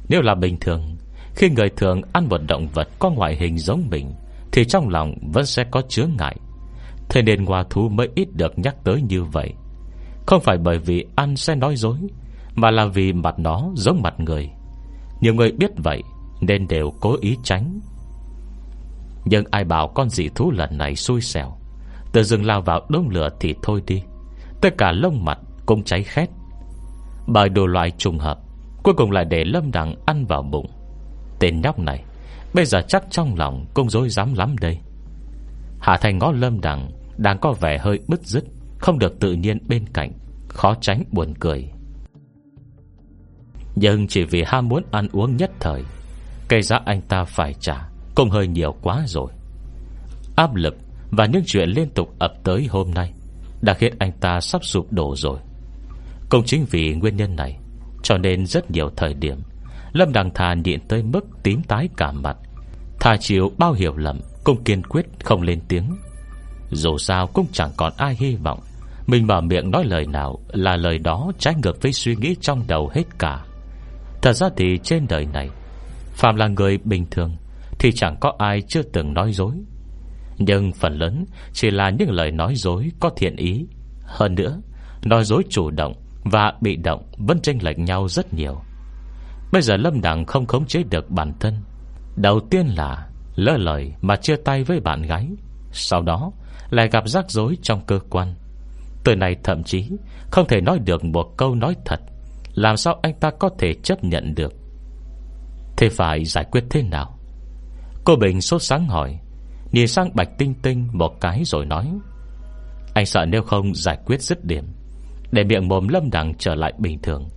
Speaker 1: Nếu là bình thường khi người thường ăn một động vật Có ngoại hình giống mình, Thì trong lòng vẫn sẽ có chứa ngại. Thế nên hòa thú mới ít được nhắc tới như vậy. Không phải bởi vì ăn sẽ nói dối, Mà là vì mặt nó giống mặt người. Nhiều người biết vậy, Nên đều cố ý tránh. Nhưng ai bảo con dị thú lần này xui xẻo Từ rừng lao vào đống lửa thì thôi đi. Tất cả lông mặt cũng cháy khét. Bởi đồ loại trùng hợp, Cuối cùng lại để Lâm Đằng ăn vào bụng. Tên nhóc này. Bây giờ chắc trong lòng cũng dối dám lắm đây. Hạ Thành ngó Lâm Đằng, Đang có vẻ hơi bứt rứt, Không được tự nhiên bên cạnh, Khó tránh buồn cười. Nhưng chỉ vì ham muốn ăn uống nhất thời, Cây giá anh ta phải trả, Cũng hơi nhiều quá rồi. Áp lực và những chuyện liên tục ập tới hôm nay Đã khiến anh ta sắp sụp đổ rồi. Cũng chính vì nguyên nhân này, Cho nên rất nhiều thời điểm Lâm Đằng Thà nhịn tới mức tím tái cả mặt. Thà chịu bao hiểu lầm, Cũng kiên quyết không lên tiếng. Dù sao cũng chẳng còn ai hy vọng. Mình mở miệng nói lời nào Là lời đó trái ngược với suy nghĩ trong đầu hết cả. Thật ra thì trên đời này, Phạm là người bình thường, Thì chẳng có ai chưa từng nói dối. Nhưng phần lớn Chỉ là những lời nói dối có thiện ý. Hơn nữa, Nói dối chủ động và bị động Vẫn tranh lệch nhau rất nhiều. Bây giờ Lâm Đằng không khống chế được bản thân. Đầu tiên là Lỡ lời mà chia tay với bạn gái, Sau đó lại gặp rắc rối trong cơ quan. Từ này thậm chí Không thể nói được một câu nói thật. Làm sao anh ta có thể chấp nhận được? Thế phải giải quyết thế nào? Cô Bình sốt sáng hỏi, Nhìn sang Bạch Tinh Tinh một cái rồi nói, Anh sợ nếu không giải quyết dứt điểm, Để miệng mồm lâm đằng trở lại bình thường.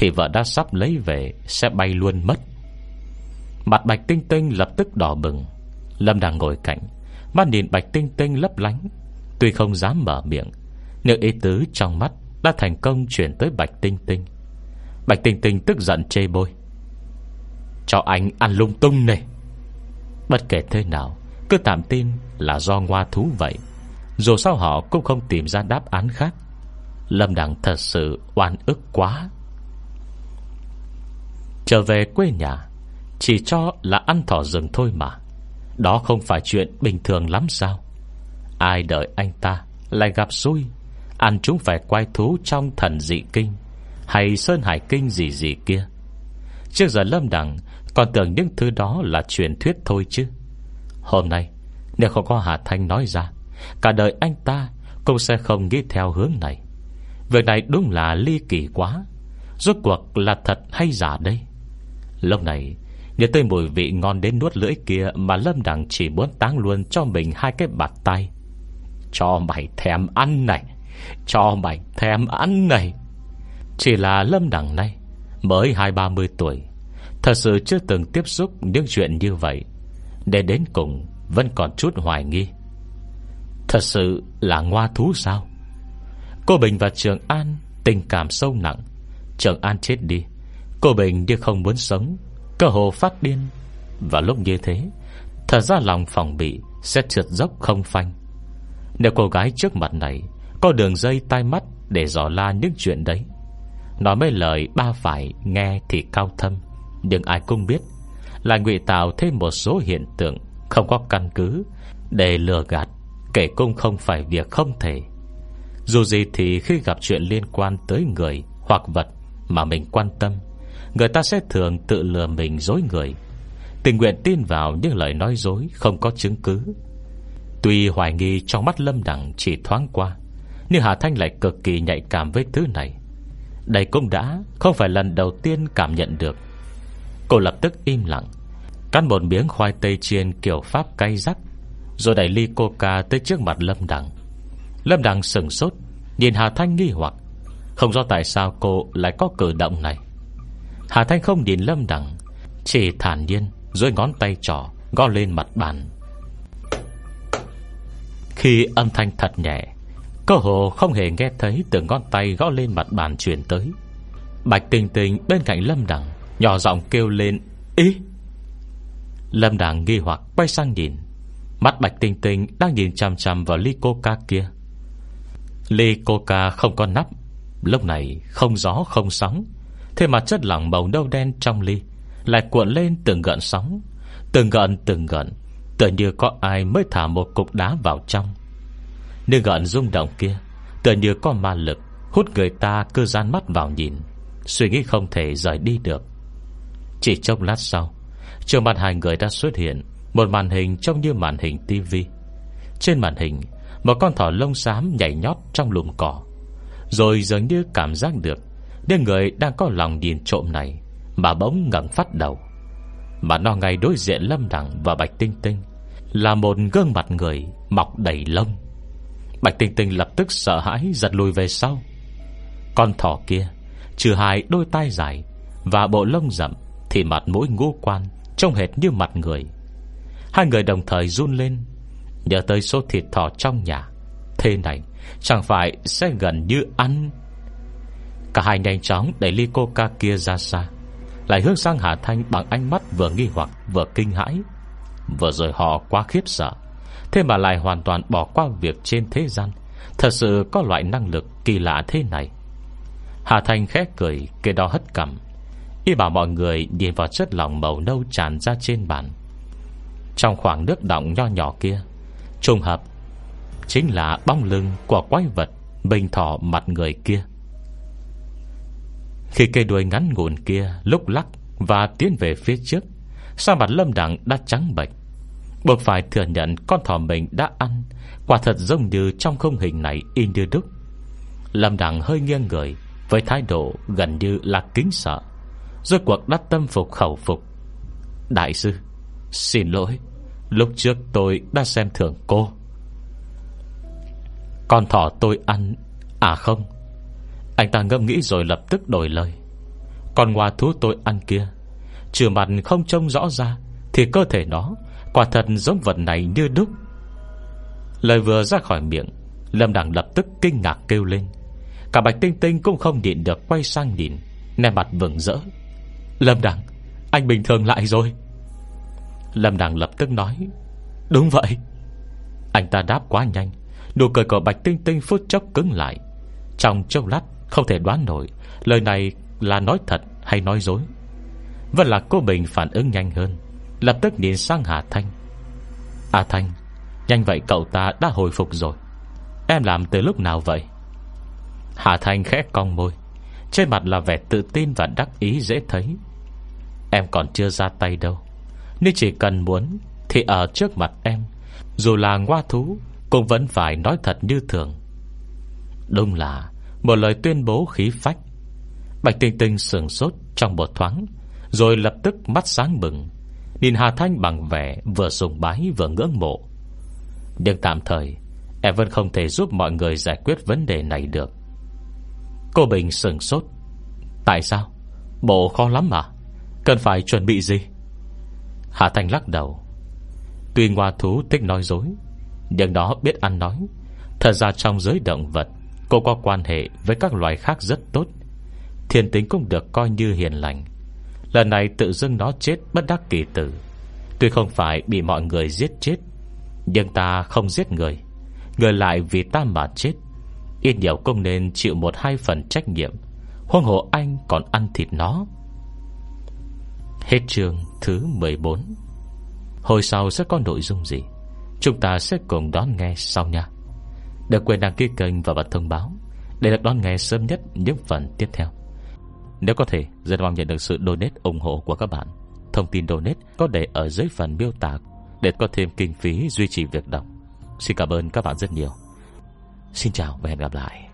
Speaker 1: Thì vợ đã sắp lấy về, Sẽ bay luôn mất. Mặt Bạch Tinh Tinh lập tức đỏ bừng. Lâm đang ngồi cạnh, Mắt nhìn Bạch Tinh Tinh lấp lánh, Tuy không dám mở miệng, Nhưng ý tứ trong mắt Đã thành công chuyển tới Bạch Tinh Tinh. Bạch Tinh Tinh tức giận chê bôi. Cho anh ăn lung tung này. Bất kể thế nào, Cứ tạm tin là do ngoa thú vậy, Dù sao họ cũng không tìm ra đáp án khác. Lâm Đằng thật sự oan ức quá. Trở về quê nhà, Chỉ cho là ăn thỏ rừng thôi mà. Đó không phải chuyện bình thường lắm sao? Ai đợi anh ta Lại gặp xui, Ăn chúng phải quay thú trong thần dị kinh Hay sơn hải kinh gì gì kia. Trước giờ Lâm Đằng Còn tưởng những thứ đó là truyền thuyết thôi chứ. Hôm nay, Nếu không có Hà Thanh nói ra, Cả đời anh ta Cũng sẽ không nghĩ theo hướng này. Việc này đúng là ly kỳ quá, Rốt cuộc là thật hay giả đây? Lúc này Nhớ tới mùi vị ngon đến nuốt lưỡi kia Mà Lâm Đằng chỉ muốn táng luôn cho mình Hai cái bạt tay. Cho mày thèm ăn này, Cho mày thèm ăn này. Chỉ là Lâm Đằng này, Mới hai ba mươi tuổi, Thật sự chưa từng tiếp xúc những chuyện như vậy. Để đến cùng, Vẫn còn chút hoài nghi. Thật sự là ngoa thú sao? Cô Bình và Trường An, Tình cảm sâu nặng. Trường An chết đi. Cô Bình như không muốn sống. Cơ hồ phát điên. Và lúc như thế Thật ra lòng phòng bị Sẽ trượt dốc không phanh. Nếu cô gái trước mặt này Có đường dây tai mắt Để dò la những chuyện đấy Nói mấy lời ba phải nghe thì cao thâm. Nhưng ai cũng biết Là ngụy tạo thêm một số hiện tượng Không có căn cứ Để lừa gạt, Kể cũng không phải việc không thể. Dù gì thì khi gặp chuyện liên quan tới người Hoặc vật mà mình quan tâm Người ta sẽ thường tự lừa mình dối người. Tình nguyện tin vào những lời nói dối, Không có chứng cứ. Tuy hoài nghi trong mắt Lâm Đằng chỉ thoáng qua, Nhưng Hà Thanh lại cực kỳ nhạy cảm với thứ này. Đây cũng đã Không phải lần đầu tiên cảm nhận được. Cô lập tức im lặng, Cắn một miếng khoai tây chiên kiểu Pháp cay rắc, Rồi đẩy ly coca tới trước mặt Lâm Đằng. Lâm Đằng sừng sốt, Nhìn Hà Thanh nghi hoặc, Không rõ tại sao cô lại có cử động này. Hà Thanh không nhìn Lâm Đằng, Chỉ thản nhiên Rồi ngón tay trỏ, Gõ lên mặt bàn. Khi âm thanh thật nhẹ, Cơ hồ không hề nghe thấy Từ ngón tay gõ lên mặt bàn truyền tới. Bạch tình tình bên cạnh Lâm Đằng Nhỏ giọng kêu lên, Ý! Lâm Đằng nghi hoặc quay sang nhìn, Mắt Bạch Tinh Tinh đang nhìn chằm chằm vào ly coca kia. Ly coca không có nắp, Lúc này không gió không sóng. Thế mà chất lỏng màu nâu đen trong ly Lại cuộn lên từng gợn sóng, Từng gợn từng gợn, Tựa như có ai mới thả một cục đá vào trong. Nhưng gợn rung động kia Tựa như có ma lực Hút người ta cơ gian mắt vào nhìn, Suy nghĩ không thể rời đi được. Chỉ trong lát sau, Trước mặt hai người đã xuất hiện Một màn hình trông như màn hình tivi Trên màn hình, Một con thỏ lông xám nhảy nhót trong lùm cỏ, Rồi dường như cảm giác được Đến người đang có lòng nhìn trộm này, Mà bỗng ngẩng phát đầu. Mà nó ngay đối diện Lâm Đằng và Bạch Tinh Tinh, Là một gương mặt người Mọc đầy lông. Bạch Tinh Tinh lập tức sợ hãi Giật lùi về sau. Con thỏ kia Trừ hai đôi tai dài Và bộ lông rậm Thì mặt mũi ngũ quan Trông hệt như mặt người. Hai người đồng thời run lên, Nhớ tới số thịt thỏ trong nhà. Thế này, Chẳng phải sẽ gần như ăn Cả hai nhanh chóng đẩy ly coca kia ra xa. Lại hướng sang Hà Thanh Bằng ánh mắt vừa nghi hoặc, vừa kinh hãi. Vừa rồi họ quá khiếp sợ, Thế mà lại hoàn toàn bỏ qua việc trên thế gian. Thật sự có loại năng lực kỳ lạ thế này. Hà Thanh khẽ cười Kê đó hất cầm Y bảo mọi người nhìn vào chất lỏng màu nâu tràn ra trên bàn. Trong khoảng nước động nho nhỏ kia, Trùng hợp, Chính là bóng lưng của quái vật Bình thỏ mặt người kia. Khi cây đuôi ngắn ngủn kia Lúc lắc và tiến về phía trước, Sao mặt lâm đẳng đã trắng bệch? Buộc phải thừa nhận con thỏ mình đã ăn, Quả thật giống như trong không hình này in như đúc. Lâm đẳng hơi nghiêng người, Với thái độ gần như là kính sợ. Rốt cuộc đã tâm phục khẩu phục. Đại sư, Xin lỗi, Lúc trước tôi đã xem thường cô. Con thỏ tôi ăn À không? Anh ta ngâm nghĩ rồi lập tức đổi lời. Con ngoa thú tôi ăn kia. Trừ mặt không trông rõ ra, Thì cơ thể nó Quả thật giống vật này như đúc. Lời vừa ra khỏi miệng, Lâm Đằng lập tức kinh ngạc kêu lên. Cả Bạch Tinh Tinh cũng không nhịn được Quay sang nhìn Nè mặt vừng rỡ. Lâm Đằng, Anh bình thường lại rồi. Lâm Đằng lập tức nói, Đúng vậy. Anh ta đáp quá nhanh, Nụ cười của Bạch Tinh Tinh phút chốc cứng lại. Trong chốc lát không thể đoán nổi, Lời này là nói thật hay nói dối. Vẫn là cô Bình phản ứng nhanh hơn, Lập tức nhìn sang Hà Thanh. À Thanh, Nhanh vậy cậu ta đã hồi phục rồi. Em làm từ lúc nào vậy? Hà Thanh khẽ cong môi, Trên mặt là vẻ tự tin và đắc ý dễ thấy. Em còn chưa ra tay đâu Nếu chỉ cần muốn Thì ở trước mặt em, Dù là ngoa thú, Cũng vẫn phải nói thật như thường. Đúng là một lời tuyên bố khí phách. Bạch Tinh Tinh sừng sốt trong một thoáng, Rồi lập tức mắt sáng bừng, Nhìn Hà Thanh bằng vẻ Vừa sùng bái vừa ngưỡng mộ. Nhưng tạm thời, Em vẫn không thể giúp mọi người giải quyết vấn đề này được. Cô Bình sừng sốt. Tại sao? Bộ khó lắm mà. Cần phải chuẩn bị gì? Hà Thanh lắc đầu. Tuy ngoa thú thích nói dối, Nhưng nó biết ăn nói, Thật ra trong giới động vật Cô có quan hệ với các loài khác rất tốt. Thiên tính cũng được coi như hiền lành. Lần này tự dưng nó chết bất đắc kỳ tử. Tuy không phải bị mọi người giết chết, Nhưng ta không giết người. Người lại vì ta mà chết. Ít nhiều cũng nên chịu một hai phần trách nhiệm. Huông hộ anh còn ăn thịt nó. Hết chương thứ 14 Hồi sau sẽ có nội dung gì? Chúng ta sẽ cùng đón nghe sau nha. Đừng quên đăng ký kênh và bật thông báo Để được đón nghe sớm nhất những phần tiếp theo. Nếu có thể, Rất mong nhận được sự donate ủng hộ của các bạn. Thông tin donate có để ở dưới phần miêu tả Để có thêm kinh phí duy trì việc đọc. Xin cảm ơn các bạn rất nhiều. Xin chào và hẹn gặp lại.